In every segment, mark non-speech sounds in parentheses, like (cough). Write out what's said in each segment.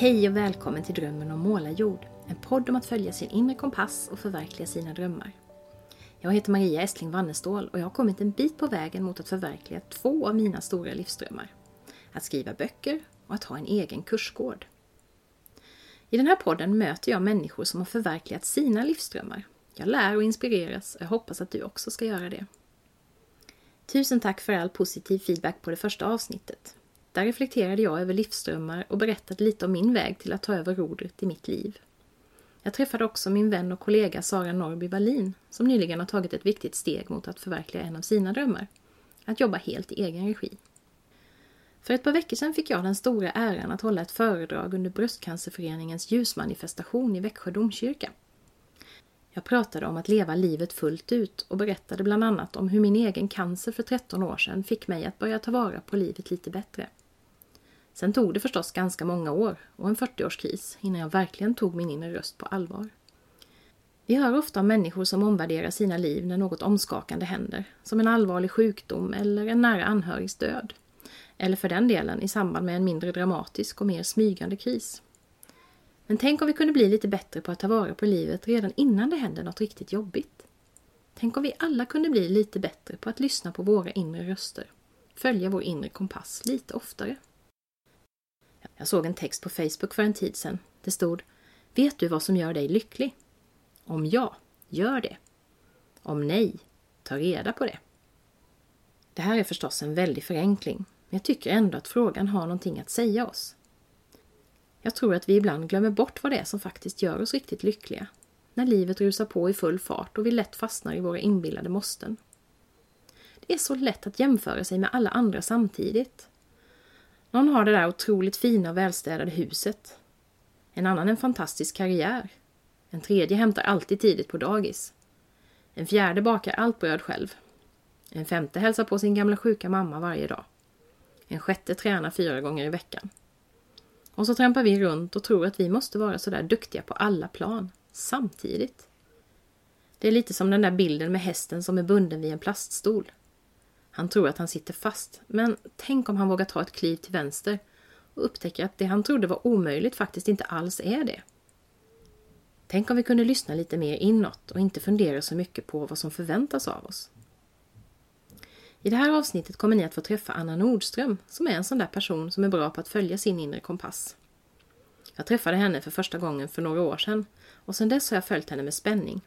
Hej och välkommen till Drömmen om målarjord. En podd om att följa sin inre kompass och förverkliga sina drömmar. Jag heter Maria Estling Wannestål och jag har kommit en bit på vägen mot att förverkliga två av mina stora livsdrömmar. Att skriva böcker och att ha en egen kursgård. I den här podden möter jag människor som har förverkligat sina livsdrömmar. Jag lär och inspireras och jag hoppas att du också ska göra det. Tusen tack för all positiv feedback på det första avsnittet. Där reflekterade jag över livsdrömmar och berättade lite om min väg till att ta över rodret i mitt liv. Jag träffade också min vän och kollega Sara Norby Wallin som nyligen har tagit ett viktigt steg mot att förverkliga en av sina drömmar. Att jobba helt i egen regi. För ett par veckor sedan fick jag den stora äran att hålla ett föredrag under Bröstcancerföreningens ljusmanifestation i Växjö domkyrka. Jag pratade om att leva livet fullt ut och berättade bland annat om hur min egen cancer för 13 år sedan fick mig att börja ta vara på livet lite bättre. Sen tog det förstås ganska många år och en 40-årskris innan jag verkligen tog min inre röst på allvar. Vi hör ofta om människor som omvärderar sina liv när något omskakande händer, som en allvarlig sjukdom eller en nära anhörigs död. Eller för den delen i samband med en mindre dramatisk och mer smygande kris. Men tänk om vi kunde bli lite bättre på att ta vara på livet redan innan det händer något riktigt jobbigt. Tänk om vi alla kunde bli lite bättre på att lyssna på våra inre röster. Följa vår inre kompass lite oftare. Jag såg en text på Facebook för en tid sedan. Det stod Vet du vad som gör dig lycklig? Om ja, gör det. Om nej, ta reda på det. Det här är förstås en väldig förenkling, men jag tycker ändå att frågan har någonting att säga oss. Jag tror att vi ibland glömmer bort vad det är som faktiskt gör oss riktigt lyckliga. När livet rusar på i full fart och vi lätt fastnar i våra inbillade måsten. Det är så lätt att jämföra sig med alla andra samtidigt. Någon har det där otroligt fina och välstädade huset. En annan en fantastisk karriär. En tredje hämtar alltid tidigt på dagis. En fjärde bakar allt bröd själv. En femte hälsar på sin gamla sjuka mamma varje dag. En sjätte tränar fyra gånger i veckan. Och så trampar vi runt och tror att vi måste vara sådär duktiga på alla plan, samtidigt. Det är lite som den där bilden med hästen som är bunden vid en plaststol. Han tror att han sitter fast, men tänk om han vågar ta ett kliv till vänster och upptäcker att det han trodde var omöjligt faktiskt inte alls är det. Tänk om vi kunde lyssna lite mer inåt och inte fundera så mycket på vad som förväntas av oss. I det här avsnittet kommer ni att få träffa Anna Nordström som är en sån där person som är bra på att följa sin inre kompass. Jag träffade henne för första gången för några år sedan och sedan dess har jag följt henne med spänning.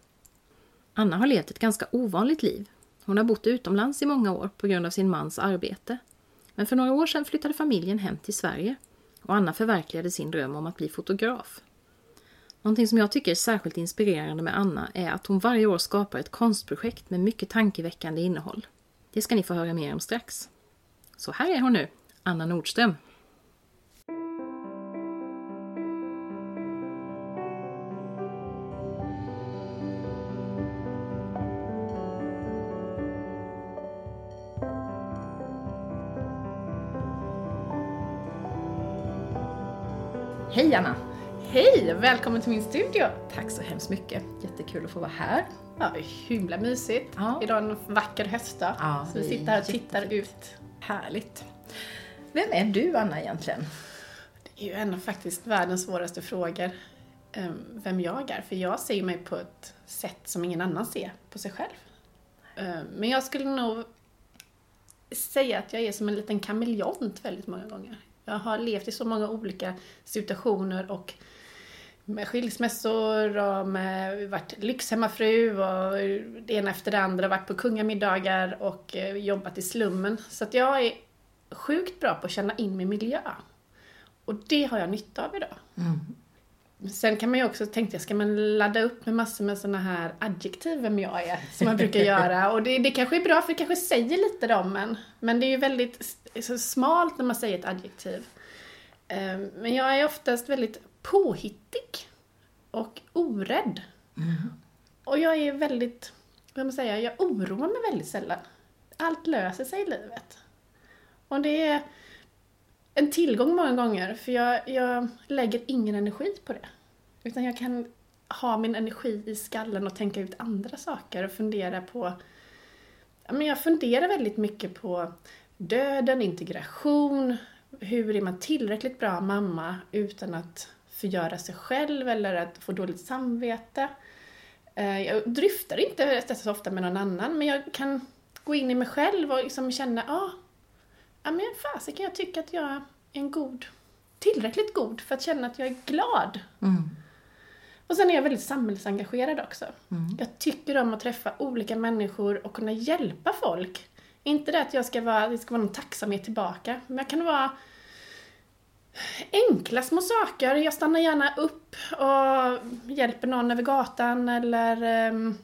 Anna har levt ett ganska ovanligt liv. Hon har bott utomlands i många år på grund av sin mans arbete. Men för några år sedan flyttade familjen hem till Sverige och Anna förverkligade sin dröm om att bli fotograf. Någonting som jag tycker är särskilt inspirerande med Anna är att hon varje år skapar ett konstprojekt med mycket tankeväckande innehåll. Det ska ni få höra mer om strax. Så här är hon nu, Anna Nordström. Hej Anna! Hej! Välkommen till min studio! Tack så hemskt mycket. Jättekul att få vara här. Ja, hymla mysigt. Ja. Idag är en vacker höstdag. Ja, så vi sitter här och tittar jättefint. ut. Härligt. Vem är du Anna egentligen? Det är ju en av faktiskt världens svåraste frågor. eh, Vem jag är. För jag ser mig på ett sätt som ingen annan ser på sig själv. Eh, Men jag skulle nog säga att jag är som en liten kameleont väldigt många gånger. Jag har levt i så många olika situationer och med skilsmässor och med varit lyxhemmafru och det ena efter det andra, varit på kungamiddagar och eh, jobbat i slummen. Så att jag är sjukt bra på att känna in min miljö. Och det har jag nytta av idag. Mm. Sen kan man ju också, tänkte jag, ska man ladda upp med massor med såna här adjektiv vem jag är, som man brukar göra. (laughs) Och det, det kanske är bra för det kanske säger lite om en. Men det är ju väldigt smalt när man säger ett adjektiv. Eh, Men jag är oftast väldigt påhittig och orädd. Och jag är väldigt, vad man säga, jag oroar mig väldigt sällan. Allt löser sig i livet. Och det är en tillgång många gånger, för jag, jag lägger ingen energi på det. Utan jag kan ha min energi i skallen och tänka ut andra saker och fundera på... Ja, men jag funderar väldigt mycket på döden, integration, hur är man tillräckligt bra mamma utan att förgöra sig själv eller att få dåligt samvete? Eh, jag dryftar inte detta så ofta med någon annan, men jag kan gå in i mig själv och liksom känna, ah, ja men fasiken jag tycker att jag är en god, tillräckligt god för att känna att jag är glad. Mm. Och sen är jag väldigt samhällsengagerad också. Mm. Jag tycker om att träffa olika människor och kunna hjälpa folk. Inte det att jag ska vara, det ska vara någon tacksamhet tillbaka, men jag kan vara enkla små saker. Jag stannar gärna upp och hjälper någon över gatan eller ehm,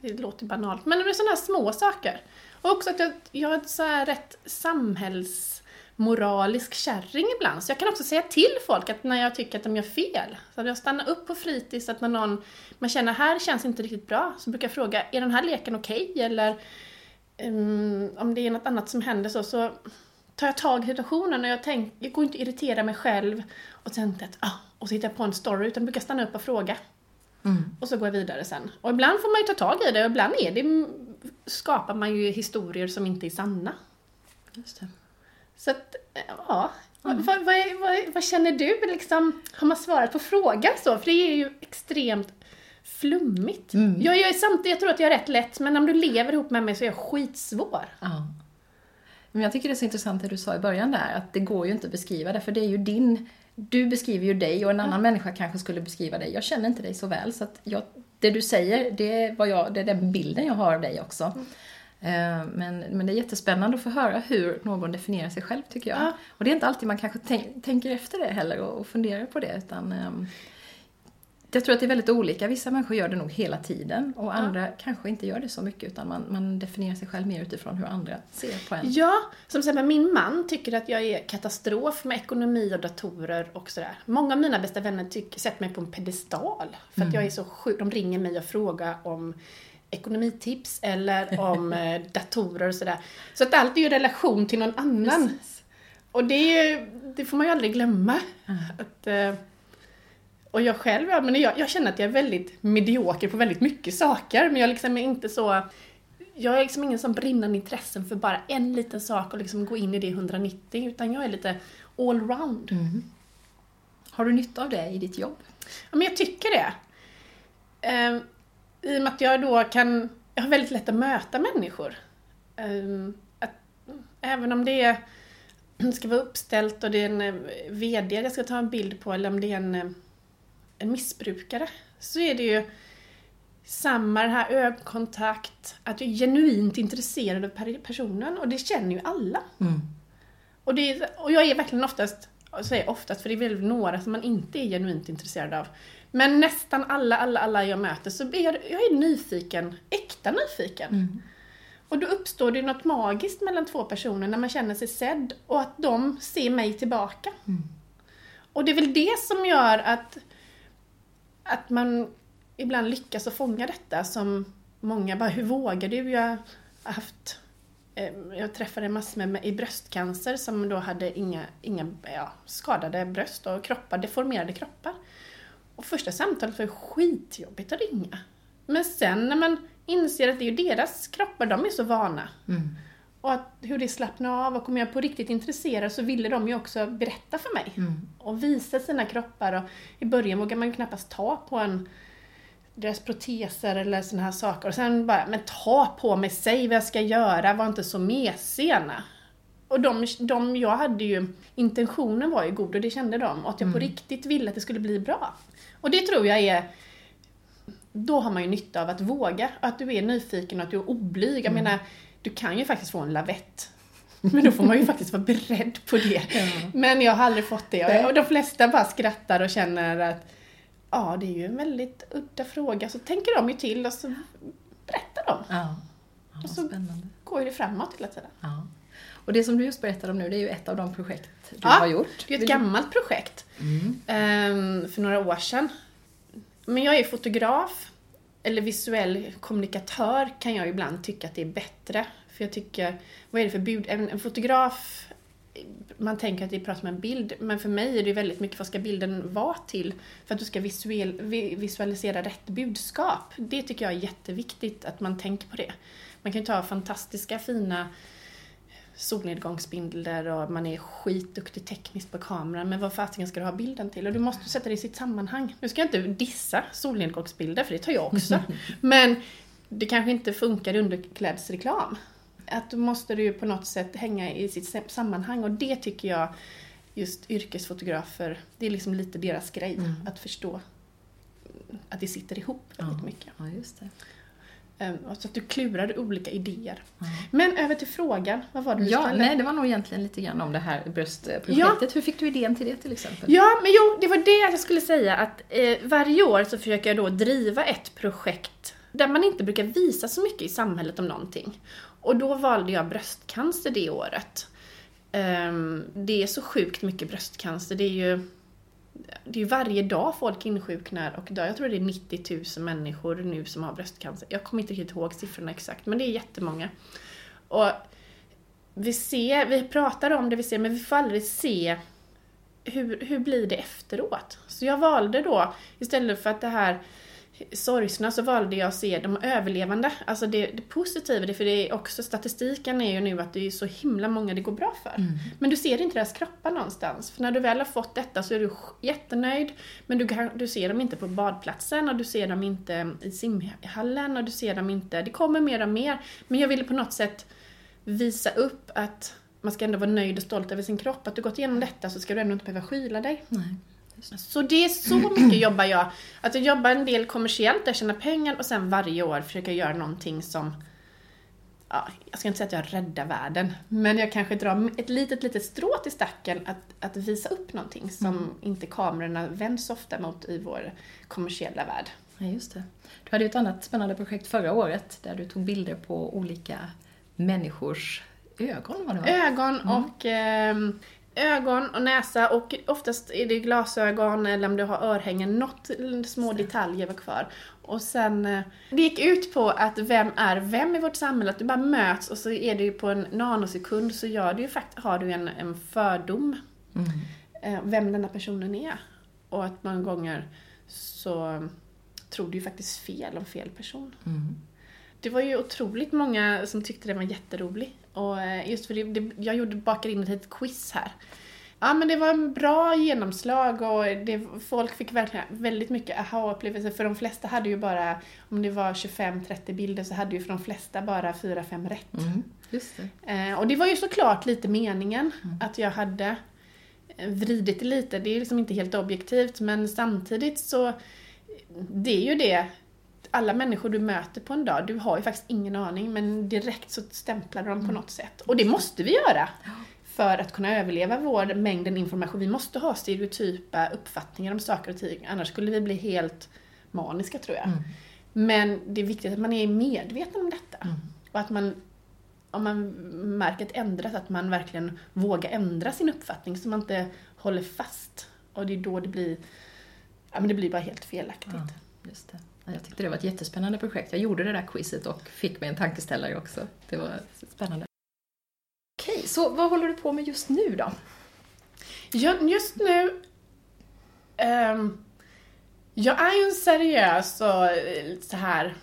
det låter banalt, men det är sådana här små saker. Och också att jag, jag är så här rätt samhällsmoralisk kärring ibland. Så jag kan också säga till folk att när jag tycker att de gör fel. Så att jag stannar upp på fritids, att när någon, man känner här känns inte riktigt bra, så brukar jag fråga, är den här leken okej? Okay? Eller um, om det är något annat som händer så, så tar jag tag i situationen och jag, tänk, jag går inte att irritera mig själv och sen att, ah, och så hittar jag på en story, utan jag brukar stanna upp och fråga. Mm. Och så går jag vidare sen. Och ibland får man ju ta tag i det och ibland är det, skapar man ju historier som inte är sanna. Just det. Så att, ja. Mm. Vad, vad, vad, vad, känner du liksom? Har man svarat på frågan så? För det är ju extremt flummigt. Mm. Jag, jag, är samtidigt, jag tror att jag är rätt lätt, men om du lever ihop med mig så är jag skitsvår. Ja. Men jag tycker det är så intressant det du sa i början där, att det går ju inte att beskriva det, för det är ju din du beskriver ju dig och en annan människa kanske skulle beskriva dig. Jag känner inte dig så väl, så att jag, det du säger, det är, vad jag, det är den bilden jag har av dig också. Mm. Men, men det är jättespännande att få höra hur någon definierar sig själv, tycker jag. Ja. Och det är inte alltid man kanske tänk, tänker efter det heller och, och funderar på det, utan um, jag tror att det är väldigt olika. Vissa människor gör det nog hela tiden och andra ja. kanske inte gör det så mycket utan man, man definierar sig själv mer utifrån hur andra ser på en. Ja, som exempel min man tycker att jag är katastrof med ekonomi och datorer och sådär. Många av mina bästa vänner tycker, sätter mig på en pedestal för att mm. jag är så sjuk. De ringer mig och frågar om ekonomitips eller om (laughs) eh, datorer och sådär. Så att allt är ju relation till någon annan. Precis. Och det, det får man ju aldrig glömma. Mm. Att, eh, och jag själv, ja, men jag, jag känner att jag är väldigt medioker på väldigt mycket saker, men jag liksom är inte så... Jag är liksom ingen som brinnande intressen för bara en liten sak och liksom gå in i det 190, utan jag är lite allround. Mm. Har du nytta av det i ditt jobb? Ja, men jag tycker det. Um, I och med att jag då kan... Jag har väldigt lätt att möta människor. Um, att, även om det är, (clears throat) ska vara uppställt och det är en eh, VD jag ska ta en bild på, eller om det är en eh, en missbrukare så är det ju samma den här ögonkontakt, att jag är genuint intresserad av personen och det känner ju alla. Mm. Och, det, och jag är verkligen oftast, jag säger oftast för det är väl några som man inte är genuint intresserad av. Men nästan alla, alla, alla jag möter så är jag, jag är nyfiken, äkta nyfiken. Mm. Och då uppstår det något magiskt mellan två personer när man känner sig sedd och att de ser mig tillbaka. Mm. Och det är väl det som gör att att man ibland lyckas att fånga detta som många bara, hur vågar du? Jag har haft eh, jag träffade massor med i bröstcancer som då hade inga, inga ja, skadade bröst och kroppar, deformerade kroppar. Och första samtalet var skitjobbigt att ringa. Men sen när man inser att det är deras kroppar, de är så vana. Mm. Och att hur det slappnar av och om jag på riktigt intresserad så ville de ju också berätta för mig. Mm. Och visa sina kroppar. Och I början vågar man ju knappast ta på en deras proteser eller såna här saker. Och sen bara, men ta på mig, säg vad jag ska göra, var inte så mesena. Och de, de, jag hade ju, intentionen var ju god och det kände de. Och att jag mm. på riktigt ville att det skulle bli bra. Och det tror jag är, då har man ju nytta av att våga. Att du är nyfiken och att du är oblyg. Jag Mm. menar, du kan ju faktiskt få en lavett. Men då får man ju faktiskt vara beredd på det. (laughs) Ja. Men jag har aldrig fått det. Och de flesta bara skrattar och känner att ja, det är ju en väldigt udda fråga. Så tänker de ju till och så berättar de. Ja. ja Och så- spännande. Går ju det framåt hela tiden. Ja. Och det som du just berättade om nu, det är ju ett av de projekt du Ja, har gjort. Det är ett Vill du- gammalt projekt. Mm. ehm, för några år sedan. Men jag är fotograf, eller visuell kommunikatör kan jag ibland tycka att det är bättre. För jag tycker, vad är det för bud? En, en fotograf, man tänker att det pratar om en bild, men för mig är det väldigt mycket vad ska bilden vara till? För att du ska visuell, visualisera rätt budskap. Det tycker jag är jätteviktigt att man tänker på det. Man kan ju ta fantastiska fina solnedgångsbilder och man är skitduktig tekniskt på kameran, men vad fasiken ska du ha bilden till? Och du måste sätta det i sitt sammanhang. Nu ska jag inte dissa solnedgångsbilder, för det tar jag också. (laughs) men det kanske inte funkar i underklädesreklam. Att då måste du på något sätt hänga i sitt sammanhang och det tycker jag just yrkesfotografer, det är liksom lite deras grej, Mm. att förstå att det sitter ihop väldigt Ja. mycket. Ja, just det. Ehm, Så att du klurar olika idéer. Ja. Men över till frågan, vad var det du Ja, ställde? nej, det var nog egentligen lite grann om det här bröstprojektet. Hur fick du idén till det till exempel? Ja, men jo, det var det jag skulle säga att eh, varje år så försöker jag då driva ett projekt där man inte brukar visa så mycket i samhället om någonting. Och då valde jag bröstcancer det året. Ehm, det är så sjukt mycket bröstcancer. Det är ju det är ju varje dag folk insjuknar och dör. Jag tror det är 90 000 människor nu som har bröstcancer. Jag kommer inte riktigt ihåg siffrorna exakt, men det är jättemånga. Och vi ser, vi pratar om det vi ser, men vi får aldrig se hur, hur blir det efteråt? Så jag valde då, istället för att det här sorgsna så valde jag att se de överlevande. Alltså det, det positiva, det, för det är också statistiken är ju nu att det är så himla många det går bra för. Mm. Men du ser inte deras kroppar någonstans. För när du väl har fått detta så är du jättenöjd, men du, du ser dem inte på badplatsen och du ser dem inte i simhallen och du ser dem inte, det kommer mer och mer. Men jag ville på något sätt visa upp att man ska ändå vara nöjd och stolt över sin kropp. Att du gått igenom detta så ska du ändå inte behöva skyla dig. Nej. Så det är så (clears throat) mycket jobbar jag. Att jag jobbar en del kommersiellt, där jag tjänar pengar och sen varje år försöker jag göra någonting som Ja, jag ska inte säga att jag räddar världen, men jag kanske drar ett litet, litet strå till stacken att, att visa upp någonting som inte kamerorna vänds ofta mot i vår kommersiella värld. Ja, just det. Du hade ju ett annat spännande projekt förra året där du tog bilder på olika människors ögon. Var det, va? Ögon och ehm, ögon och näsa och oftast är det glasögon eller om du har örhängen, något små detaljer var kvar. Och sen, eh, det gick ut på att vem är vem i vårt samhälle, att du bara möts och så är det ju på en nanosekund så gör du ju fakt- har du en, en fördom Mm. eh, vem denna personen är. Och att många gånger så tror du ju faktiskt fel om fel person. Mm. Det var ju otroligt många som tyckte den var jätterolig. Och eh, just för det, det, jag gjorde, bakade in ett litet quiz här. Ja men det var en bra genomslag och det, folk fick verkligen väldigt mycket aha-upplevelser för de flesta hade ju bara, om det var 25-30 bilder så hade ju för de flesta bara 4-5 rätt. Mm. Det. Eh, och det var ju såklart lite meningen att jag hade eh, vridit det lite. Det är liksom inte helt objektivt men samtidigt så, det är ju det, alla människor du möter på en dag, du har ju faktiskt ingen aning men direkt så stämplar de på något sätt. Och det måste vi göra! För att kunna överleva vår mängden information. Vi måste ha stereotypa uppfattningar om saker och ting, annars skulle vi bli helt maniska tror jag. Mm. Men det är viktigt att man är medveten om detta. Mm. Och att man, om man märker att ändras, att man verkligen vågar ändra sin uppfattning så man inte håller fast. Och det är då det blir, ja men det blir bara helt felaktigt. Ja, just det. Ja, Jag tyckte det var ett jättespännande projekt. Jag gjorde det där quizet och fick mig en tankeställare också. Det var spännande. Okej, så vad håller du på med just nu då? Ja, just nu, ehm, jag är ju en seriös och eh, så här.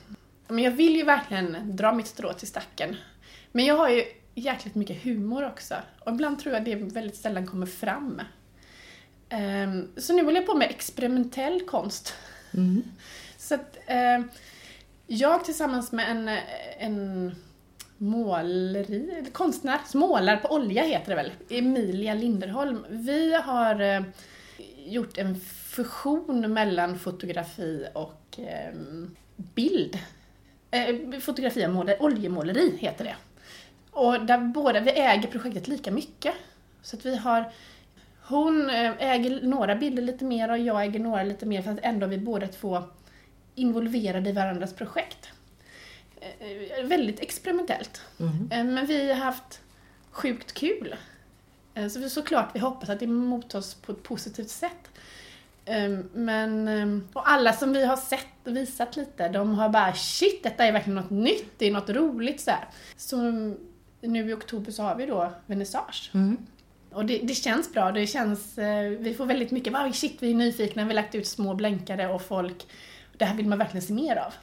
men jag vill ju verkligen dra mitt strå till stacken. Men jag har ju jäkligt mycket humor också. Och ibland tror jag det väldigt sällan kommer fram. Ehm, så nu håller jag på med experimentell konst. Mm. Så att eh, jag tillsammans med en, en måleri, eller konstnär, som målar på olja heter det väl, Emilia Linderholm. Vi har eh, gjort en fusion mellan fotografi och eh, bild. Eh, fotografi och måleri, oljemåleri heter det. Och där båda, vi äger projektet lika mycket. Så att vi har hon eh, äger några bilder lite mer och jag äger några lite mer för att ändå har vi båda två involverade i varandras projekt. Eh, Väldigt experimentellt. Mm. Eh, Men vi har haft sjukt kul. Eh, Så vi, såklart vi hoppas att det mottas på ett positivt sätt. Eh, Men, eh, och alla som vi har sett och visat lite, de har bara shit, detta är verkligen något nytt, det är något roligt så här. Så nu i oktober så har vi då vernissage. Mm. Och det, det känns bra, det känns, eh, vi får väldigt mycket, wow, shit vi är nyfikna, vi har lagt ut små blänkare och folk, det här vill man verkligen se mer av.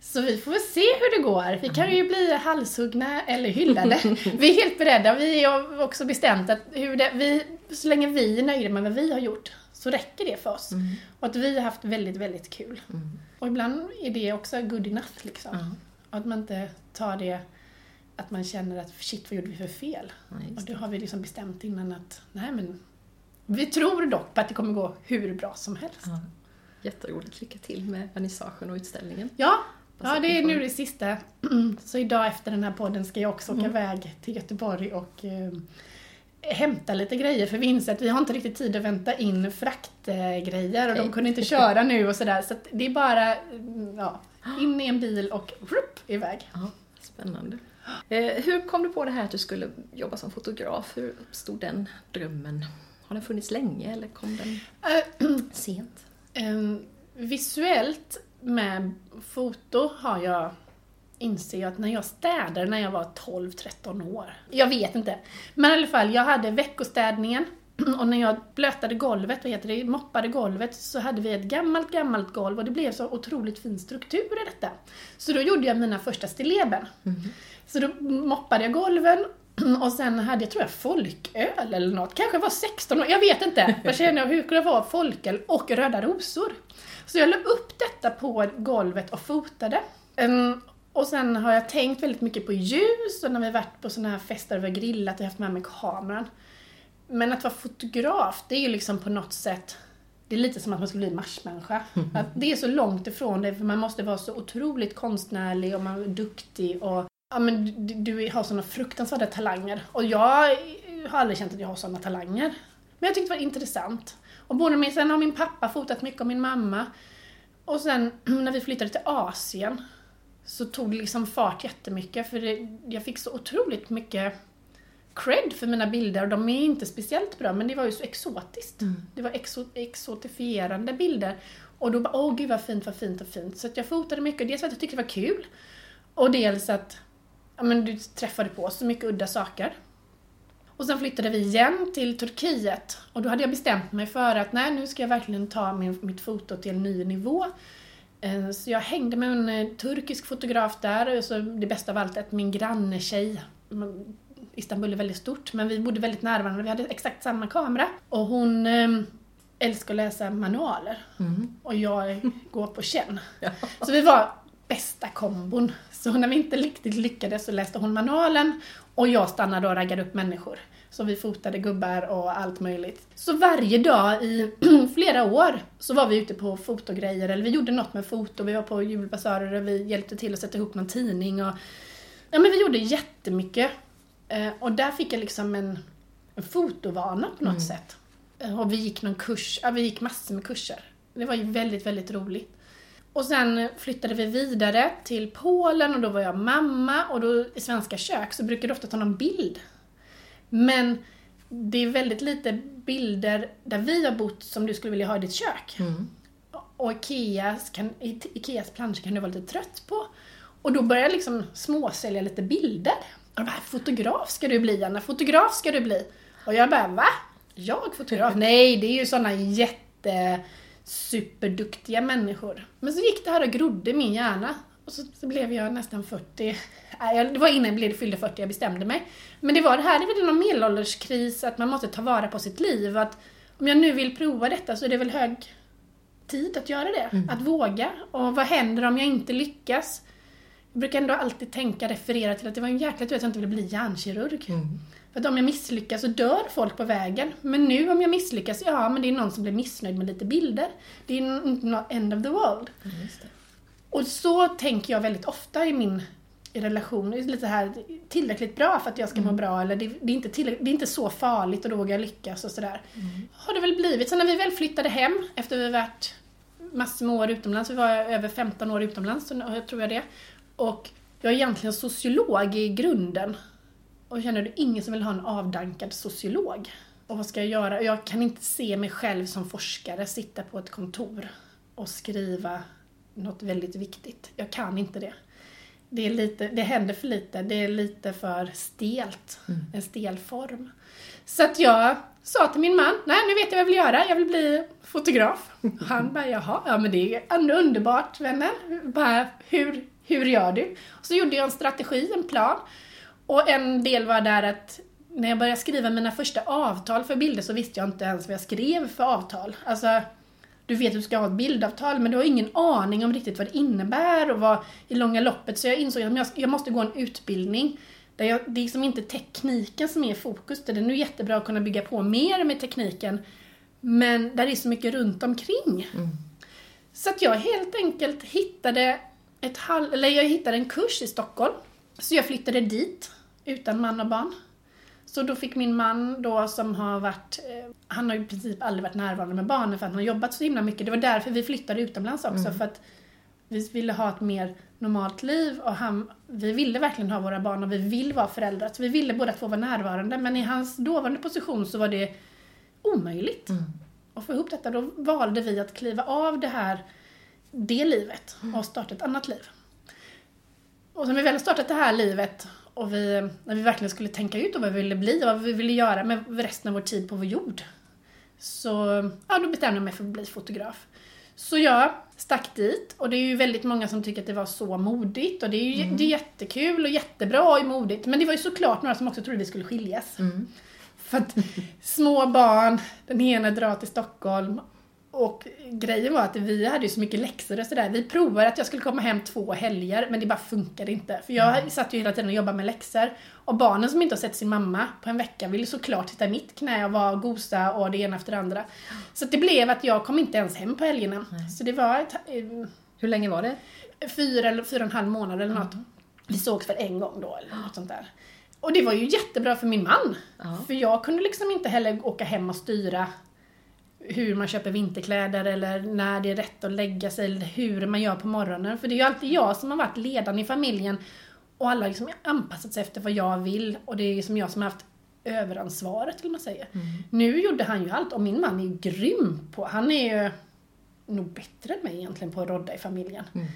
Så vi får väl se hur det går. Vi kan ju bli halshuggna eller hyllade. (laughs) vi är helt beredda. Vi har också bestämt att hur det, vi, så länge vi är nöjda med vad vi har gjort så räcker det för oss. Mm. Och att vi har haft väldigt, väldigt kul. Mm. Och ibland är det också good enough liksom. Och att man inte tar det att man känner att shit, vad gjorde vi för fel? Ja, Och det. har vi liksom bestämt innan att, nej men vi tror dock på att det kommer gå hur bra som helst. Jätteroligt. Lycka till med vernissagen och utställningen. Ja, ja det är nu det sista. (clears throat) Så idag efter den här podden ska jag också åka Mm. iväg till Göteborg och eh, hämta lite grejer för vi inser att vi har inte riktigt tid att vänta in fraktgrejer och de kunde inte köra nu och sådär. Så det är bara mm, ja, in i en bil och rup, iväg. Ja, spännande. Eh, hur kom du på det här att du skulle jobba som fotograf? Hur uppstod den drömmen? Har den funnits länge eller kom den Eh, (clears throat) sent? Ehm, visuellt med foto har jag inser jag att när jag städade när jag var 12-13 år. Jag vet inte. Men i alla fall, jag hade veckostädningen (clears throat) och när jag blötade golvet, vad heter det, moppade golvet, så hade vi ett gammalt, gammalt golv och det blev så otroligt fin struktur i detta. Så då gjorde jag mina första stilleben. Så då moppade jag golven (clears throat) och sen hade jag, tror jag, folköl eller något. Kanske var 16 år, jag vet inte. Kände jag, hur kunde det vara folköl och röda rosor? Så jag la upp detta på golvet och fotade. Ehm, och sen har jag tänkt väldigt mycket på ljus och när vi varit på sådana här fester där vi har grillat och haft med mig kameran. Men att vara fotograf, det är ju liksom på något sätt det är lite som att man skulle bli marsmänniska. Att det är så långt ifrån det, för man måste vara så otroligt konstnärlig och man är duktig och ja, men du, du har såna fruktansvärda talanger. Och jag har aldrig känt att jag har såna talanger. Men jag tyckte det var intressant. Och både min, sen har min pappa fotat mycket och min mamma. Och sen (clears throat) när vi flyttade till Asien så tog det liksom fart jättemycket för det, jag fick så otroligt mycket cred för mina bilder och de är inte speciellt bra men det var ju så exotiskt. Det var exo, exotifierande bilder. Och då bara, åh gud vad fint, vad fint och fint. Så jag fotade mycket, dels för att jag tyckte det var kul och dels att ja, men du träffade på så mycket udda saker. Och sen flyttade vi igen till Turkiet och då hade jag bestämt mig för att nej, nu ska jag verkligen ta min, mitt foto till en ny nivå. Eh, Så jag hängde med en eh, turkisk fotograf där och så det bästa av allt att min granne tjej man- Istanbul är väldigt stort men vi bodde väldigt nära varandra, vi hade exakt samma kamera. Och hon eh, älskar att läsa manualer Mm. och jag går på känn. (laughs) Ja. Så vi var bästa kombon. Så när vi inte riktigt lyckades så läste hon manualen och jag stannade och raggade upp människor. Så vi fotade gubbar och allt möjligt. Så varje dag i (clears throat) flera år så var vi ute på fotogrejer, eller vi gjorde något med foto, vi var på julbasarer och vi hjälpte till att sätta ihop någon tidning och... Ja men vi gjorde jättemycket. Eh, Och där fick jag liksom en, en fotovana på något sätt. Eh, Och vi gick någon kurs, ja vi gick massor med kurser. Det var ju väldigt, väldigt roligt. Och sen flyttade vi vidare till Polen och då var jag mamma och då i svenska kök så brukar det ofta ta någon bild. Men det är väldigt lite bilder där vi har bott som du skulle vilja ha i ditt kök. Mm. Och Ikeas, kan, I- Ikeas planscher kan du vara lite trött på. Och då började jag liksom småsälja lite bilder. Och bara, fotograf ska du bli Anna, fotograf ska du bli. Och jag bara, va? Jag fotograf? Nej, det är ju såna jätte superduktiga människor. Men så gick det här och grodde i min hjärna. Och så, så blev jag nästan 40. Nej, det var innan jag blev, fyllde 40 jag bestämde mig. Men det var det här, det var någon medelålderskris, att man måste ta vara på sitt liv. Att om jag nu vill prova detta så är det väl hög tid att göra det. Att våga. Och vad händer om jag inte lyckas? Jag brukar ändå alltid tänka, referera till att det var en jäkla tur att jag inte ville bli hjärnkirurg. Mm. För att om jag misslyckas så dör folk på vägen. Men nu om jag misslyckas, ja men det är någon som blir missnöjd med lite bilder. Det är inte något end of the world. Och så tänker jag väldigt ofta i min i relation. Lite här, tillräckligt bra för att jag ska må bra eller det, det, är inte det är inte så farligt och då vågar jag lyckas och sådär. Har det väl blivit. Så när vi väl flyttade hem efter vi varit massor med år utomlands, vi var över 15 år utomlands, tror jag det. Och jag är egentligen sociolog i grunden. Och känner är ingen som vill ha en avdankad sociolog. Och vad ska jag göra? Jag kan inte se mig själv som forskare sitta på ett kontor och skriva något väldigt viktigt. Jag kan inte det. Det, är lite, det händer för lite, det är lite för stelt. En stel form. Så att jag sa till min man, nej nu vet jag vad jag vill göra, jag vill bli fotograf. (laughs) Han bara, jaha, ja men det är underbart vänner. Bara, hur Hur gör du? Och så gjorde jag en strategi, en plan. Och en del var där att när jag började skriva mina första avtal för bilder så visste jag inte ens vad jag skrev för avtal. Alltså, du vet att du ska ha ett bildavtal men du har ingen aning om riktigt vad det innebär och vad i långa loppet. Så jag insåg att jag, jag måste gå en utbildning där jag, det är liksom inte tekniken som är i fokus. Det är nu jättebra att kunna bygga på mer med tekniken. Men där är så mycket runt omkring. Mm. Så att jag helt enkelt hittade ett halv, eller jag hittade en kurs i Stockholm. Så jag flyttade dit utan man och barn. Så då fick min man då som har varit, eh, han har i princip aldrig varit närvarande med barnen för att han har jobbat så himla mycket. Det var därför vi flyttade utomlands också Mm. för att vi ville ha ett mer normalt liv och han, vi ville verkligen ha våra barn och vi vill vara föräldrar. Så vi ville båda två vara närvarande men i hans dåvarande position så var det omöjligt Mm. att få ihop detta. Då valde vi att kliva av det här, det livet och starta ett annat liv. Och när vi väl har startat det här livet och vi, när vi verkligen skulle tänka ut vad vi ville bli och vad vi ville göra med resten av vår tid på vår jord. Så ja, då bestämde jag mig för att bli fotograf. Så jag stack dit och det är ju väldigt många som tycker att det var så modigt och det är ju det är jättekul och jättebra och modigt. Men det var ju såklart några som också trodde vi skulle skiljas. Mm. För att små barn, den ena drar till Stockholm och grejen var att vi hade ju så mycket läxor och sådär. Vi provade att jag skulle komma hem två helger men det bara funkade inte. För jag satt ju hela tiden och jobbade med läxor. Och barnen som inte har sett sin mamma på en vecka ville såklart sitta i mitt knä och vara gosa och det ena efter det andra. Så det blev att jag kom inte ens hem på helgerna. Så det var ett, eh, Hur länge var det? fyra eller fyra och en halv månad eller något. Vi sågs väl en gång då eller något sånt där. Och det var ju jättebra för min man. Ja. För jag kunde liksom inte heller åka hem och styra hur man köper vinterkläder eller när det är rätt att lägga sig eller hur man gör på morgonen. För det är ju alltid jag som har varit ledaren i familjen och alla har liksom anpassat sig efter vad jag vill och det är liksom jag som har haft överansvaret eller man säger. Nu gjorde han ju allt och min man är ju grym på, han är ju nog bättre än mig egentligen på att rodda i familjen. Mm.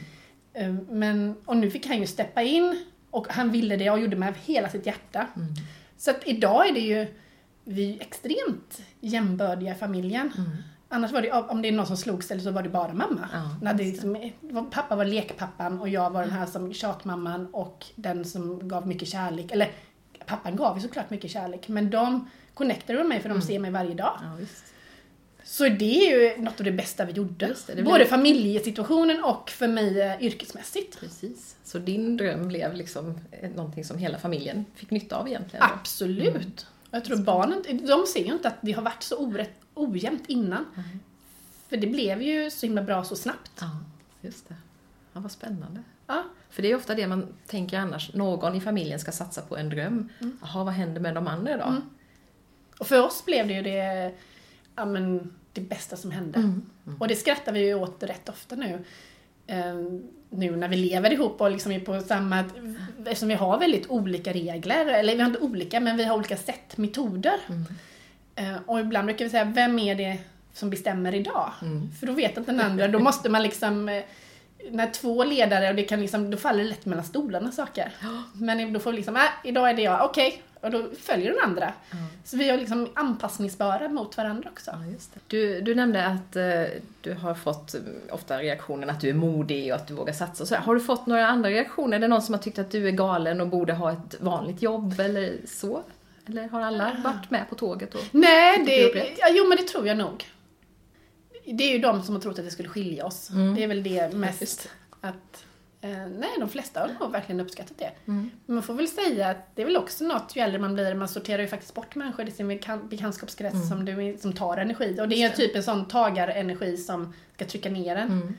Eh, Men, och nu fick han ju steppa in och han ville det och gjorde med hela sitt hjärta. Mm. Så att idag är det ju, vi är extremt jämbördiga i familjen. Mm. Annars var det, om det är någon som slogs eller så var det bara mamma. Ja, När det liksom, pappa var lekpappan och jag var den här som tjatmamman och den som gav mycket kärlek. Eller pappan gav ju såklart mycket kärlek men de connectade med mig för de Mm. ser mig varje dag. Ja. Så det är ju något av det bästa vi gjorde. Det, det blir- Både familjesituationen och för mig eh, yrkesmässigt. Precis. Så din dröm blev liksom eh, någonting som hela familjen fick nytta av egentligen? Absolut. Och Jag tror barnen, de ser ju inte att det har varit så orätt, ojämnt innan. Mm. För det blev ju så himla bra så snabbt. Ja, just det. Ja, vad spännande. Ja. För det är ofta det man tänker annars. Någon i familjen ska satsa på en dröm. Mm. Jaha, vad händer med de andra då? Mm. Och för oss blev det ju det, ja, men, det bästa som hände. Mm. Och det skrattar vi ju åt rätt ofta nu. Ehm, nu när vi lever ihop och liksom är på samma... Eftersom vi har väldigt olika regler, eller vi har inte olika, men vi har olika sätt, metoder. Mm. Eh, och ibland brukar vi säga, vem är det som bestämmer idag? Mm. För då vet inte den (laughs) andra, då måste man liksom eh, när två ledare, och det kan liksom, då faller det lätt mellan stolarna saker. (gasps) Men då får vi liksom, äh, idag är det jag, okej. Och då följer den andra. Ja. Så vi är liksom anpassningsbara mot varandra också. Ja. Du, du nämnde att eh, du har fått eh, ofta reaktionen att du är modig och att du vågar satsa. Så, har du fått några andra reaktioner? Är det någon som har tyckt att du är galen och borde ha ett vanligt jobb eller så? Eller har alla varit med på tåget? Och... Nej, det, ja, jo men det tror jag nog. Det är ju de som har trott att det skulle skilja oss. Mm. Det är väl det mest Just att eh, nej, de flesta har nog verkligen uppskattat det. Mm. Man får väl säga att det är väl också något, ju äldre man blir, man sorterar ju faktiskt bort människor i sin bekan- bekantskapskrets Mm. som, du, som tar energi. Och det är det. typ en sån tagarenergi som ska trycka ner en. Mm.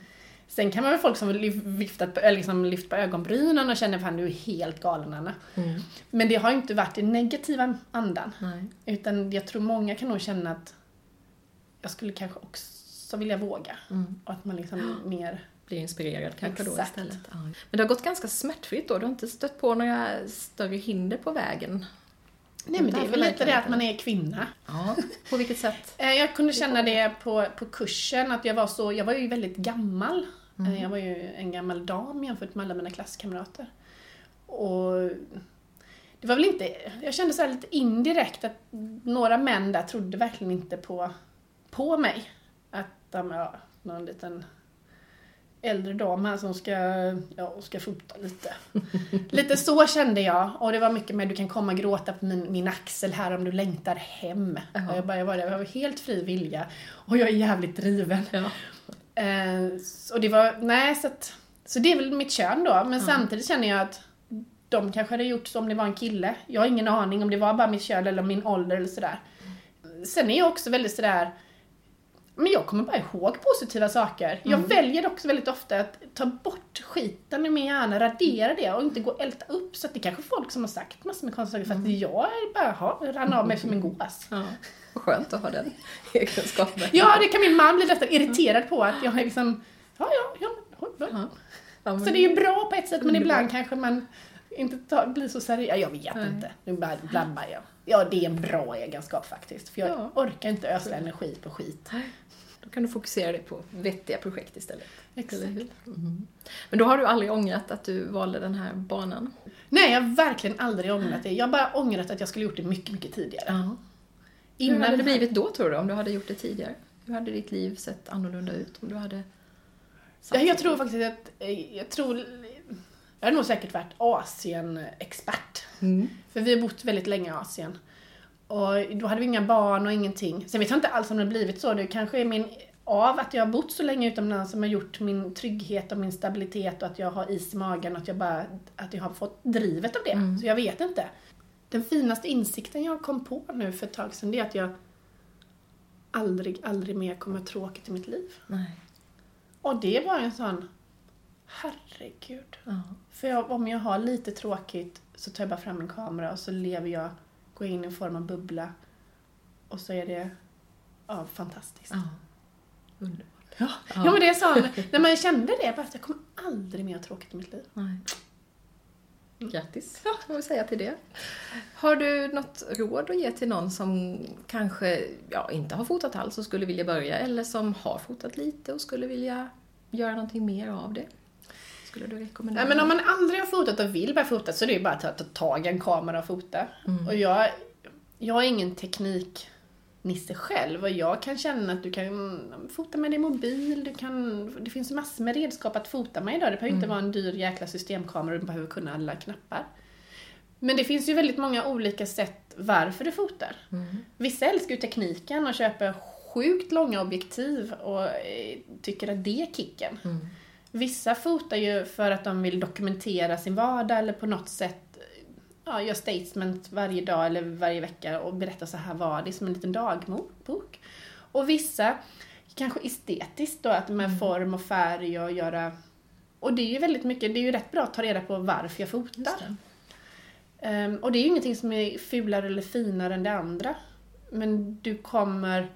Sen kan man väl folk som har lyf- viftat på, liksom lyft på ögonbrynen och känner fan du är helt galen Anna. Mm. Men det har ju inte varit i negativa andan. Nej. Utan jag tror många kan nog känna att jag skulle kanske också vilja våga. Mm. Och att man liksom mer... Blir inspirerad kanske då Exakt. istället. Ja. Men det har gått ganska smärtfritt då? Du har inte stött på några större hinder på vägen? Nej men det är väl lite det att man är kvinna. Ja. På vilket sätt? (laughs) Eh, Jag kunde känna det på, på kursen, att jag var så, jag var ju väldigt gammal. Mm. Eh, Jag var ju en gammal dam jämfört med alla mina klasskamrater. Och det var väl inte, jag kände så här lite indirekt att några män där trodde verkligen inte på, på mig. De, ja, någon liten äldre dam här som ska, ja, ska fota lite. (laughs) lite så kände jag. Och det var mycket med du kan komma och gråta på min, min axel här om du längtar hem. Jaha. Och jag, bara, jag var där, jag var helt fri vilja. Och jag är jävligt driven. Ja. Eh, och det var, nej så att, så det är väl mitt kön då. Men Ja. samtidigt känner jag att de kanske hade gjort så om det var en kille. Jag har ingen aning om det var bara mitt kön eller min ålder eller sådär. Sen är jag också väldigt sådär men jag kommer bara ihåg positiva saker. Jag Mm. väljer också väldigt ofta att ta bort skiten ur min hjärna, radera det och inte gå och älta upp. Så att det är kanske folk som har sagt massor med konstiga saker för att jag är bara, ha, rann av mig som en gås. Ja. Skönt att ha den (laughs) egenskapen. Ja, det kan min man bli nästan irriterad på att jag är liksom, ja, ja, ja. ja. Ja. Ja, men- Så det är ju bra på ett sätt, men Underbart. ibland kanske man inte tar, blir så seriös. Jag vet Nej. inte. Nu bara blabbar jag. Ja, det är en bra egenskap faktiskt. För jag Ja. orkar inte ösla energi på skit. Då kan du fokusera dig på vettiga projekt istället. Exakt. Hur? Mm. Men då har du aldrig ångrat att du valde den här banan? Nej, jag har verkligen aldrig ångrat det. Jag har bara ångrat att jag skulle gjort det mycket, mycket tidigare. Ja. Hur Innan hade det blivit då tror du, om du hade gjort det tidigare? Hur hade ditt liv sett annorlunda ut om du hade Ja, jag tror faktiskt att, eh, jag tror, jag hade nog säkert varit Asien-expert. Mm. För vi har bott väldigt länge i Asien. Och då hade vi inga barn och ingenting. Sen vet jag inte alls om det har blivit så. Det kanske är min av att jag har bott så länge utomlands som har gjort min trygghet och min stabilitet och att jag har is i magen och att jag bara, att jag har fått drivet av det. Mm. Så jag vet inte. Den finaste insikten jag kom på nu för ett tag sedan det är att jag aldrig, aldrig mer kommer ha tråkigt i mitt liv. Nej. Och det var en sån, herregud. Ja. För jag, om jag har lite tråkigt så tar jag bara fram en kamera och så lever jag, går in i en form av bubbla. Och så är det, ja, fantastiskt. ja. Underbart. Ja, ja. men det är så, när man kände det, bara att jag kommer aldrig mer ha tråkigt i mitt liv. Nej. Grattis, får vi säga till det. Har du något råd att ge till någon som kanske ja, inte har fotat alls och skulle vilja börja, eller som har fotat lite och skulle vilja göra någonting mer av det? Skulle du rekommendera? Nej, men om man aldrig har fotat och vill börja fota så är det ju bara att ta, ta tag i en kamera och fota. Mm. Och jag, jag är ingen tekniknisse själv och jag kan känna att du kan fota med din mobil, du kan, det finns massor med redskap att fota med idag. Det behöver inte Mm. vara en dyr jäkla systemkamera, du behöver kunna alla knappar. Men det finns ju väldigt många olika sätt varför du fotar. Mm. Vissa älskar ju tekniken och köper sjukt långa objektiv och eh, tycker att det är kicken. Mm. Vissa fotar ju för att de vill dokumentera sin vardag eller på något sätt ja, gör statement varje dag eller varje vecka och berättar så här var det som en liten dagbok. Och vissa kanske estetiskt då, att med form och färg och göra... Och det är ju väldigt mycket, det är ju rätt bra att ta reda på varför jag fotar. det. Ehm, och det är ju ingenting som är fulare eller finare än det andra. Men du kommer...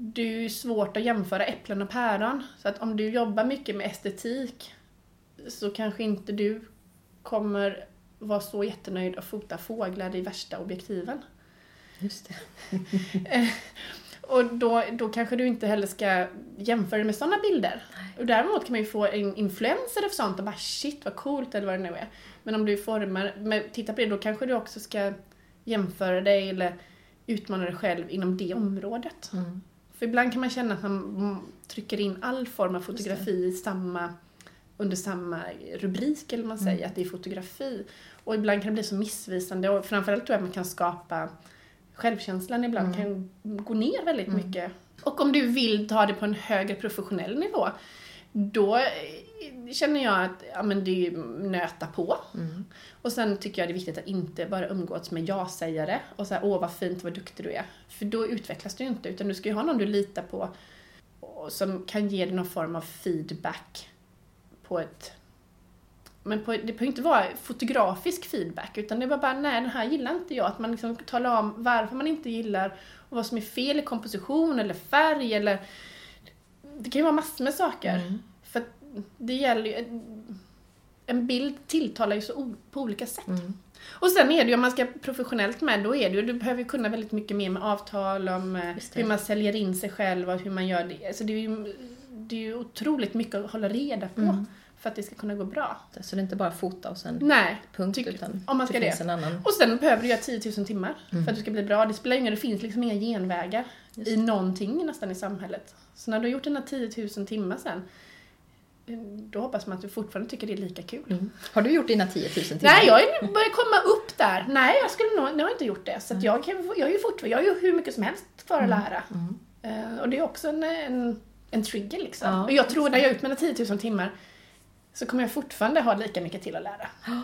Det är svårt att jämföra äpplen och päron. Så att om du jobbar mycket med estetik så kanske inte du kommer vara så jättenöjd att fota fåglar i värsta objektiven. Just det. (laughs) Och då, då kanske du inte heller ska jämföra med sådana bilder. Och däremot kan man ju få en influencer av sånt och bara shit vad coolt eller vad det nu är. Men om du formar, men titta på det, då kanske du också ska jämföra dig eller utmana dig själv inom det området. Mm. För ibland kan man känna att man mm, trycker in all form av fotografi i samma, under samma rubrik, eller man säger, Mm. att det är fotografi. Och ibland kan det bli så missvisande och framförallt tror jag att man kan skapa självkänslan ibland kan gå ner väldigt Mm. mycket. Och om du vill ta det på en högre professionell nivå, då känner jag att ja, men det är nöta på. Mm. Och sen tycker jag det är viktigt att inte bara umgås med ja-sägare och säga åh vad fint, vad duktig du är. För då utvecklas du ju inte, utan du ska ju ha någon du litar på som kan ge dig någon form av feedback på ett men på, det behöver inte vara fotografisk feedback, utan det var bara nej, den här gillar inte jag. Att man liksom talar om varför man inte gillar och vad som är fel i komposition eller färg eller... Det kan ju vara massor med saker. Mm. Det gäller ju... En bild tilltalar ju så på olika sätt. Mm. Och sen är det ju, om man ska professionellt med, då är det ju, du behöver ju kunna väldigt mycket mer med avtal, om eh, det. hur man säljer in sig själv och hur man gör det. Alltså det är ju, det är ju otroligt mycket att hålla reda på Mm. för att det ska kunna gå bra. Så det är inte bara fota och sen Nej. punkt, tycker- utan om man ska det det. finns en annan. Och sen behöver du göra 10 000 timmar Mm. för att du ska bli bra. Det spelar ingen det finns liksom inga genvägar Just i någonting nästan i samhället. Så när du har gjort dina 10 000 timmar sen, då hoppas man att du fortfarande tycker det är lika kul. Mm. Har du gjort dina 10 000 timmar? Nej, jag börjar komma upp där. Nej, jag skulle nog, jag har inte gjort det. Så att jag, kan, jag är ju fortfarande, jag har ju hur mycket som helst för att lära. Mm. Eh, och det är också en, en, en trigger liksom. Ja, och jag tror när jag är ut mina 10 000 timmar så kommer jag fortfarande ha lika mycket till att lära. (gasps)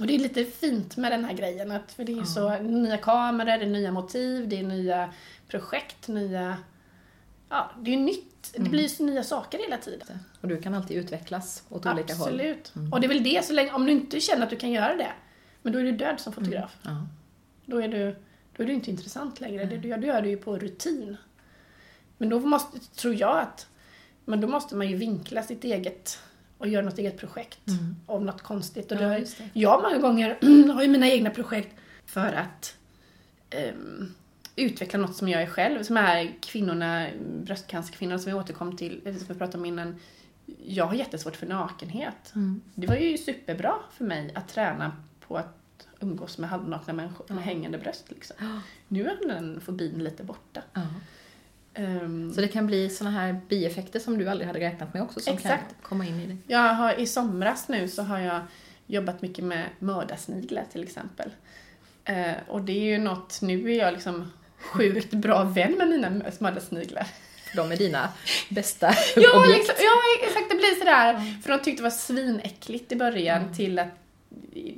Och det är lite fint med den här grejen att för det är så nya kameror, det är nya motiv, det är nya projekt, nya... Ja, det är ju nytt. Mm. Det blir ju så nya saker hela tiden. Och du kan alltid utvecklas åt olika håll. Absolut. Och det är väl det, så länge, om du inte känner att du kan göra det, men då är du död som fotograf. Ja. Då, är du, då är du inte intressant längre. Det du gör, du gör det ju på rutin. Men då måste, tror jag att, men då måste man ju vinkla sitt eget och göra något eget projekt om något konstigt. Och Ja, det. jag många gånger (clears throat) har ju mina egna projekt för att ehm, utveckla något som jag är själv. Som är kvinnorna, bröstcancerkvinnorna som vi återkom till, som vi pratade om innan. Jag har jättesvårt för nakenhet. Mm. Det var ju superbra för mig att träna på att umgås med halvnakna människor med hängande bröst. Liksom. Nu är den fobin lite borta. Ehm, Så det kan bli såna här bieffekter som du aldrig hade räknat med också som Exakt. kan komma in i det. jag har, I somras nu så har jag jobbat mycket med mördarsniglar till exempel. Eh, och det är ju något, nu är jag liksom sjukt bra vän med mina mördarsniglar. För de är dina bästa Ja, objekt. liksom, ja, exakt. Det blir sådär. För de tyckte det var svinäckligt i början till att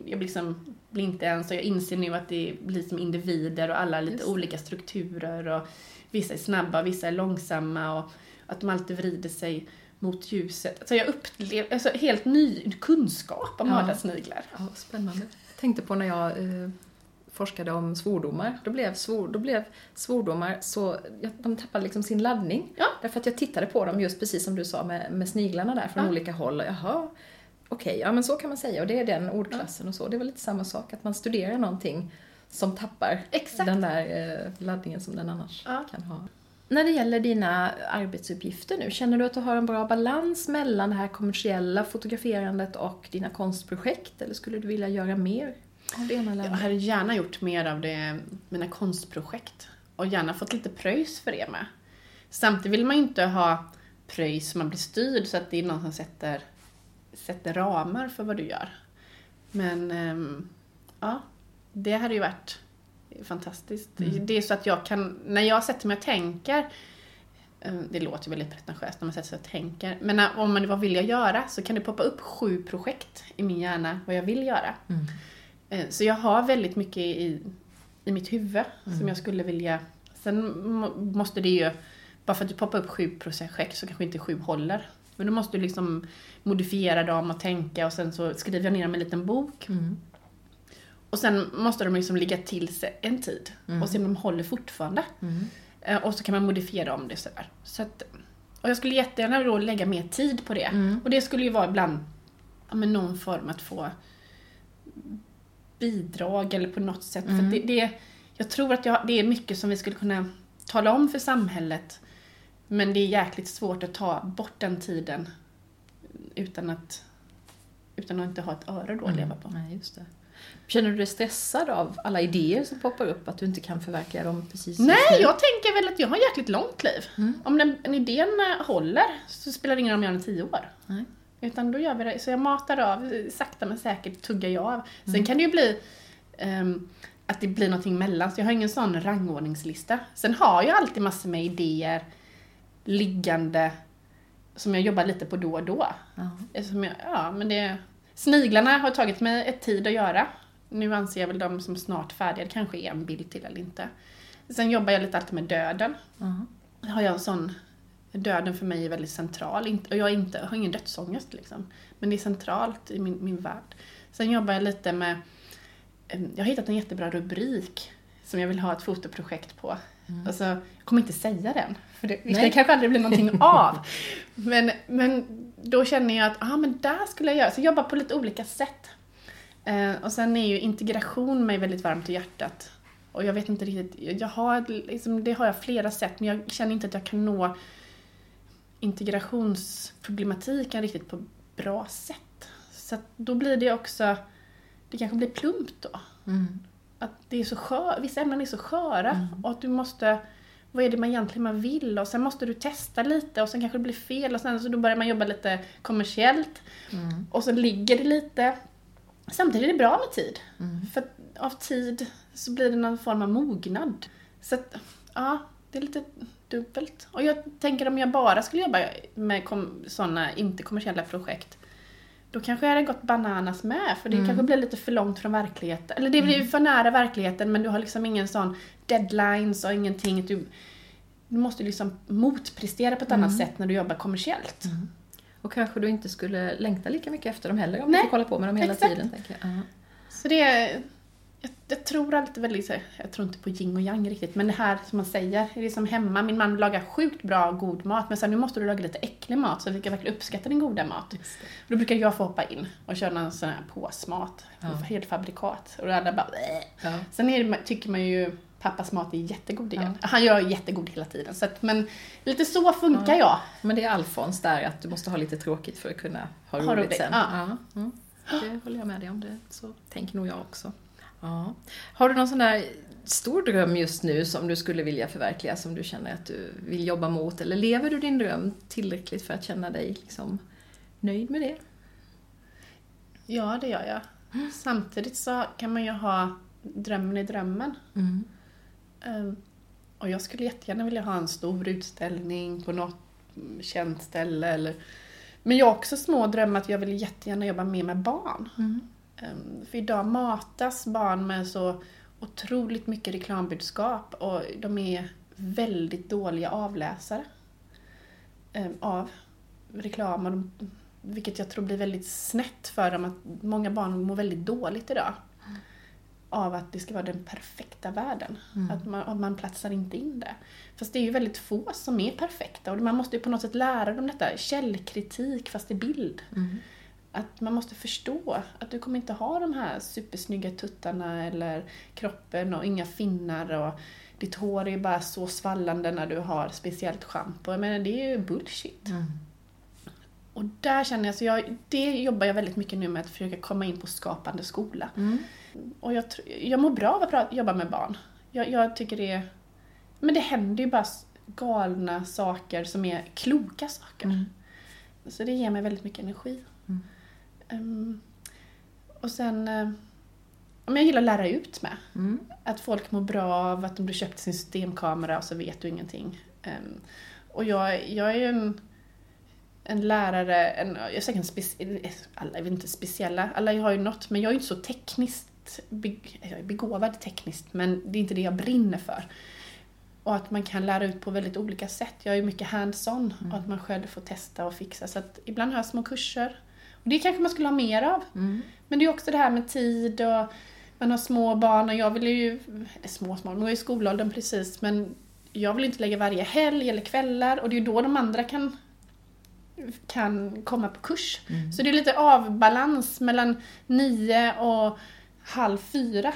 jag liksom blir inte ens och jag inser nu att det blir som individer och alla lite Just olika strukturer och vissa är snabba, vissa är långsamma och att de alltid vrider sig mot ljuset. Alltså jag upplevde alltså helt ny kunskap om Ja. mördarsniglar. Ja, spännande. Jag tänkte på när jag eh, forskade om svordomar. Då blev, svor, då blev svordomar så, ja, de tappade liksom sin laddning. Ja. Därför att jag tittade på dem just precis som du sa med, med sniglarna där från Ja. olika håll. Och Jaha, okej, ja men så kan man säga. Och det är den ordklassen och så. Det var lite samma sak, att man studerar någonting som tappar Exakt. den där eh, laddningen som den annars Ja. kan ha. När det gäller dina arbetsuppgifter nu, känner du att du har en bra balans mellan det här kommersiella fotograferandet och dina konstprojekt? Eller skulle du vilja göra mer Jag hade gärna gjort mer av det, mina konstprojekt och gärna fått lite pröjs för det med. Samtidigt vill man ju inte ha pröjs så man blir styrd så att det är någon som sätter, sätter ramar för vad du gör. Men ehm, ja, det hade ju varit fantastiskt. Det är så att jag kan, när jag sätter mig och tänker ehm, det låter väldigt pretentiöst när man sätter sig och tänker. Men när, om man vad vill jag göra så kan det poppa upp sju projekt i min hjärna vad jag vill göra. Mm. Eh, Så jag har väldigt mycket i, i mitt huvud som jag skulle vilja... Sen må- måste det ju... Bara för att du poppar upp sju projekt så kanske inte sju håller. Men då måste du liksom modifiera dem och tänka och sen så skriver jag ner dem i en liten bok. Mm. Och sen måste de liksom ligga till sig en tid och se om de håller fortfarande. Mm. Eh, Och så kan man modifiera om det sådär. Så att, och jag skulle jättegärna då lägga mer tid på det. Mm. Och det skulle ju vara ibland ja, men någon form att få bidrag eller på något sätt. Mm. För det, det, jag tror att jag, det är mycket som vi skulle kunna tala om för samhället. Men det är jäkligt svårt att ta bort den tiden utan att, utan att inte ha ett öre då att leva på. Nej, just det. Känner du dig stressad av alla idéer som poppar upp, att du inte kan förverkliga dem precis Nej, just nu? jag tänker väl att jag har ett jäkligt långt liv. Mm. Om den, en idén eh, håller så spelar det ingen roll om jag i tio år. Nej. Utan då gör vi det. Så jag matar av, sakta men säkert tuggar jag av. Sen Mm. kan det ju bli ehm, att det blir någonting mellan. Så jag har ingen sån rangordningslista. Sen har jag alltid massor med idéer liggande som jag jobbar lite på då och då. Som jag, ja, men det, sniglarna har tagit mig ett tid att göra. Nu anser jag väl dem som snart färdiga. Det kanske är en bild till eller inte. Sen jobbar jag lite alltid med döden. Ja. Har jag en sån, döden för mig är väldigt central. Och jag, inte, jag har ingen dödsångest liksom. Men det är centralt i min, min värld. Sen jobbar jag lite med, jag har hittat en jättebra rubrik som jag vill ha ett fotoprojekt på. Alltså, jag kommer inte säga den, för det, det kanske aldrig blir någonting av. (laughs) Men, men då känner jag att, ah, men där skulle jag göra. Så jag jobbar på lite olika sätt. Eh, och sen är ju integration mig väldigt varmt i hjärtat. Och jag vet inte riktigt, jag har, liksom, det har jag flera sätt, men jag känner inte att jag kan nå integrationsproblematiken riktigt på bra sätt. Så att då blir det också, det kanske blir plumpt då. Mm. Att det är så skör, vissa ämnen är så sköra och att du måste vad är det man egentligen man vill och sen måste du testa lite och sen kanske det blir fel och sen så då börjar man jobba lite kommersiellt Mm. och så ligger det lite. Samtidigt är det bra med tid. Mm. För av tid så blir det någon form av mognad. Så att, ja, det är lite dubbelt. Och jag tänker om jag bara skulle jobba med kom, sådana inte kommersiella projekt då kanske jag hade gått bananas med, för det Mm. kanske blir lite för långt från verkligheten. Eller det blir för nära verkligheten, men du har liksom ingen sån deadlines och ingenting. Du, du måste liksom motprestera på ett annat sätt när du jobbar kommersiellt. Och kanske du inte skulle längta lika mycket efter dem heller om Nej, du får kolla på med dem hela exakt. tiden. Tänker jag. Ja. Så det är, jag, jag tror alltid väldigt, jag tror inte på yin och yang riktigt, men det här som man säger, det är som hemma, min man lagar sjukt bra god mat, men sen nu måste du laga lite äcklig mat så vi kan verkligen uppskatta din goda mat. Det. Då brukar jag få hoppa in och köra någon sån här påsmat, Ja. helt fabrikat. Och alla bara. Ja. Sen är det, tycker man ju pappas mat är jättegod igen. Han gör jättegod hela tiden. Så att, men lite så funkar jag. Men det är Alfons där, att du måste ha lite tråkigt för att kunna ha Ha roligt, roligt, sen. ja. Mm. Det håller jag med dig om. Det. Så tänker nog jag också. Ja. Har du någon sån där stor dröm just nu som du skulle vilja förverkliga, som du känner att du vill jobba mot? Eller lever du din dröm tillräckligt för att känna dig liksom nöjd med det? Ja, det gör jag. Samtidigt så kan man ju ha drömmen i drömmen. Mm. Ehm, Och jag skulle jättegärna vilja ha en stor utställning på något känt ställe. Eller... Men jag har också små drömmar att jag vill jättegärna jobba mer med barn. Mm. Ehm, För idag matas barn med så otroligt mycket reklambudskap och de är väldigt dåliga avläsare ehm, av reklam. Och de, vilket jag tror blir väldigt snett för dem. Att många barn mår väldigt dåligt idag. Av att det ska vara den perfekta världen. Mm. Att man, man platsar inte in där. Fast det är ju väldigt få som är perfekta och man måste ju på något sätt lära dem detta. Källkritik fast i bild. Mm. Att man måste förstå att du kommer inte ha de här supersnygga tuttarna eller kroppen och inga finnar och ditt hår är bara så svallande när du har speciellt schampo. Jag menar, det är ju bullshit. Mm. Och där känner jag, så jag, det jobbar jag väldigt mycket nu med att försöka komma in på skapande skola. Mm. Och jag, jag mår bra av att prata, jobba med barn. Jag, jag tycker det är... Men det händer ju bara galna saker som är kloka saker. Mm. Så det ger mig väldigt mycket energi. Mm. Ehm, och sen... Men jag gillar att lära ut med. Mm. Att folk mår bra av att om du köpte sin systemkamera så vet du ingenting. Ehm, och jag, jag är ju en, en lärare, en, jag säger en speci- alla är väl inte speciella, alla har ju något, men jag är ju inte så tekniskt jag är begåvad tekniskt, men det är inte det jag brinner för. Och att man kan lära ut på väldigt olika sätt. Jag är mycket hands-on och att man själv får testa och fixa. Så att ibland har jag små kurser. Det kanske man skulle ha mer av. Mm. Men det är också det här med tid och man har små barn och jag vill ju, eller små små, de är i skolåldern precis, men jag vill inte lägga varje helg eller kvällar och det är ju då de andra kan, kan komma på kurs. Mm. Så det är lite avbalans mellan nio och halv fyra.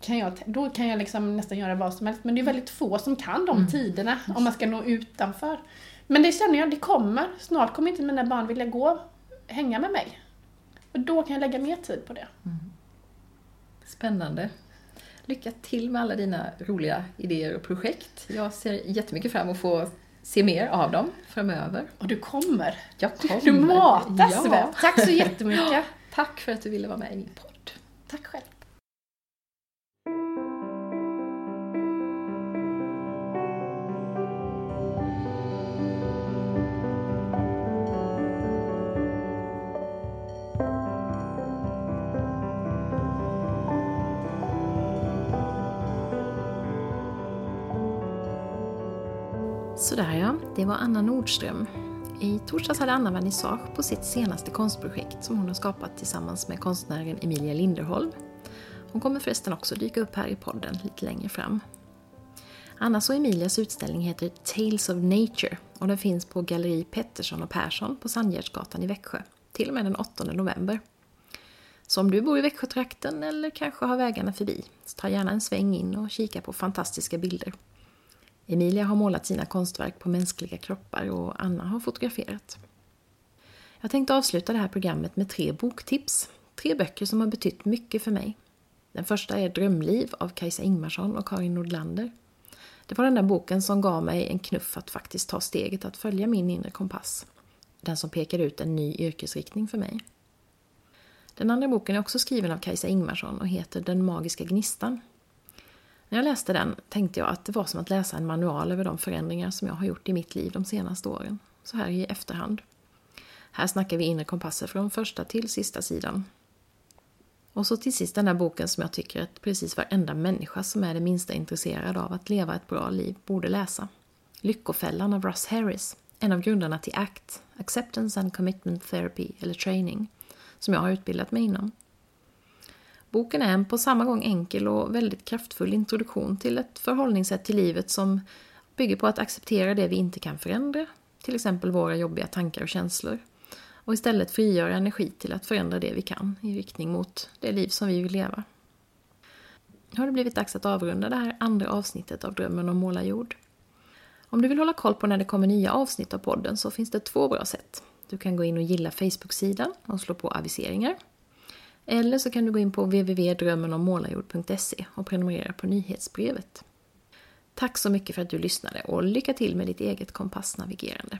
Kan jag, då kan jag liksom nästan göra vad som helst, men det är väldigt få som kan de Mm. tiderna om man ska nå utanför. Men det känner jag, det kommer. Snart kommer inte mina barn vilja gå hänga med mig. Och då kan jag lägga mer tid på det. Spännande. Lycka till med alla dina roliga idéer och projekt. Jag ser jättemycket fram emot att få se mer av dem framöver. Och du kommer. Jag kommer. Du matas ja. Tack så jättemycket. Tack för att du ville vara med i min podd. Tack själv. Det var Anna Nordström. I torsdags hade Anna vernissage på sitt senaste konstprojekt som hon har skapat tillsammans med konstnären Emilia Linderholm. Hon kommer förresten också dyka upp här i podden lite längre fram. Annas och Emilias utställning heter Tales of Nature och den finns på Galleri Pettersson och Persson på Sandgärdsgatan i Växjö till och med den 8 november. Så om du bor i Växjötrakten eller kanske har vägarna förbi, så ta gärna en sväng in och kika på fantastiska bilder. Emilia har målat sina konstverk på mänskliga kroppar och Anna har fotograferat. Jag tänkte avsluta det här programmet med tre boktips. Tre böcker som har betytt mycket för mig. Den första är Drömliv av Kajsa Ingmarsson och Karin Nordlander. Det var den där boken som gav mig en knuff att faktiskt ta steget att följa min inre kompass. Den som pekade ut en ny yrkesriktning för mig. Den andra boken är också skriven av Kajsa Ingmarsson och heter Den magiska gnistan. När jag läste den tänkte jag att det var som att läsa en manual över de förändringar som jag har gjort i mitt liv de senaste åren, så här i efterhand. Här snackar vi inre kompasser från första till sista sidan. Och så till sist den där boken som jag tycker att precis varenda människa som är det minsta intresserad av att leva ett bra liv borde läsa. Lyckofällan av Russ Harris, en av grundarna till ACT, Acceptance and Commitment Therapy eller Training, som jag har utbildat mig inom. Boken är en på samma gång enkel och väldigt kraftfull introduktion till ett förhållningssätt till livet som bygger på att acceptera det vi inte kan förändra, till exempel våra jobbiga tankar och känslor, och istället frigöra energi till att förändra det vi kan i riktning mot det liv som vi vill leva. Nu har det blivit dags att avrunda det här andra avsnittet av Drömmen om målarjord. Om du vill hålla koll på när det kommer nya avsnitt av podden så finns det två bra sätt. Du kan gå in och gilla Facebook-sidan och slå på aviseringar. Eller så kan du gå in på www.drömmenommålarjord.se och prenumerera på nyhetsbrevet. Tack så mycket för att du lyssnade och lycka till med ditt eget kompassnavigerande.